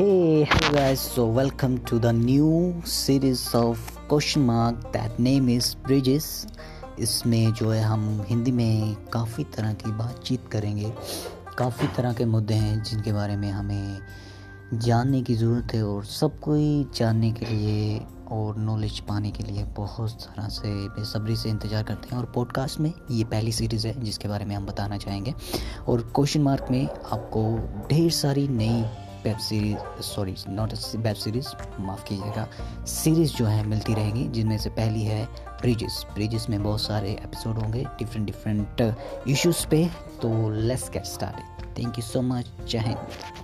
Hey, hello guys. So welcome to the new series of question mark that name is Bridges. इसमें जो है हम हिंदी में काफ़ी तरह की बातचीत करेंगे काफ़ी तरह के मुद्दे हैं जिनके बारे में हमें जानने की ज़रूरत है और सब कोई जानने के लिए और नॉलेज पाने के लिए बहुत तरह से बेसब्री से इंतज़ार करते हैं और पॉडकास्ट में ये पहली सीरीज़ है जिसके बारे में हम बताना चाहेंगे और क्वेश्चन मार्क में आपको ढेर सारी नई web series sorry not web series, माफ़ कीजिएगा, सीरीज़ जो है मिलती रहेंगी, जिनमें से पहली है ब्रिजेस ब्रिजेस में बहुत सारे एपिसोड होंगे डिफरेंट डिफरेंट इश्यूज़ पे तो let's get started thank you so much जय हिंद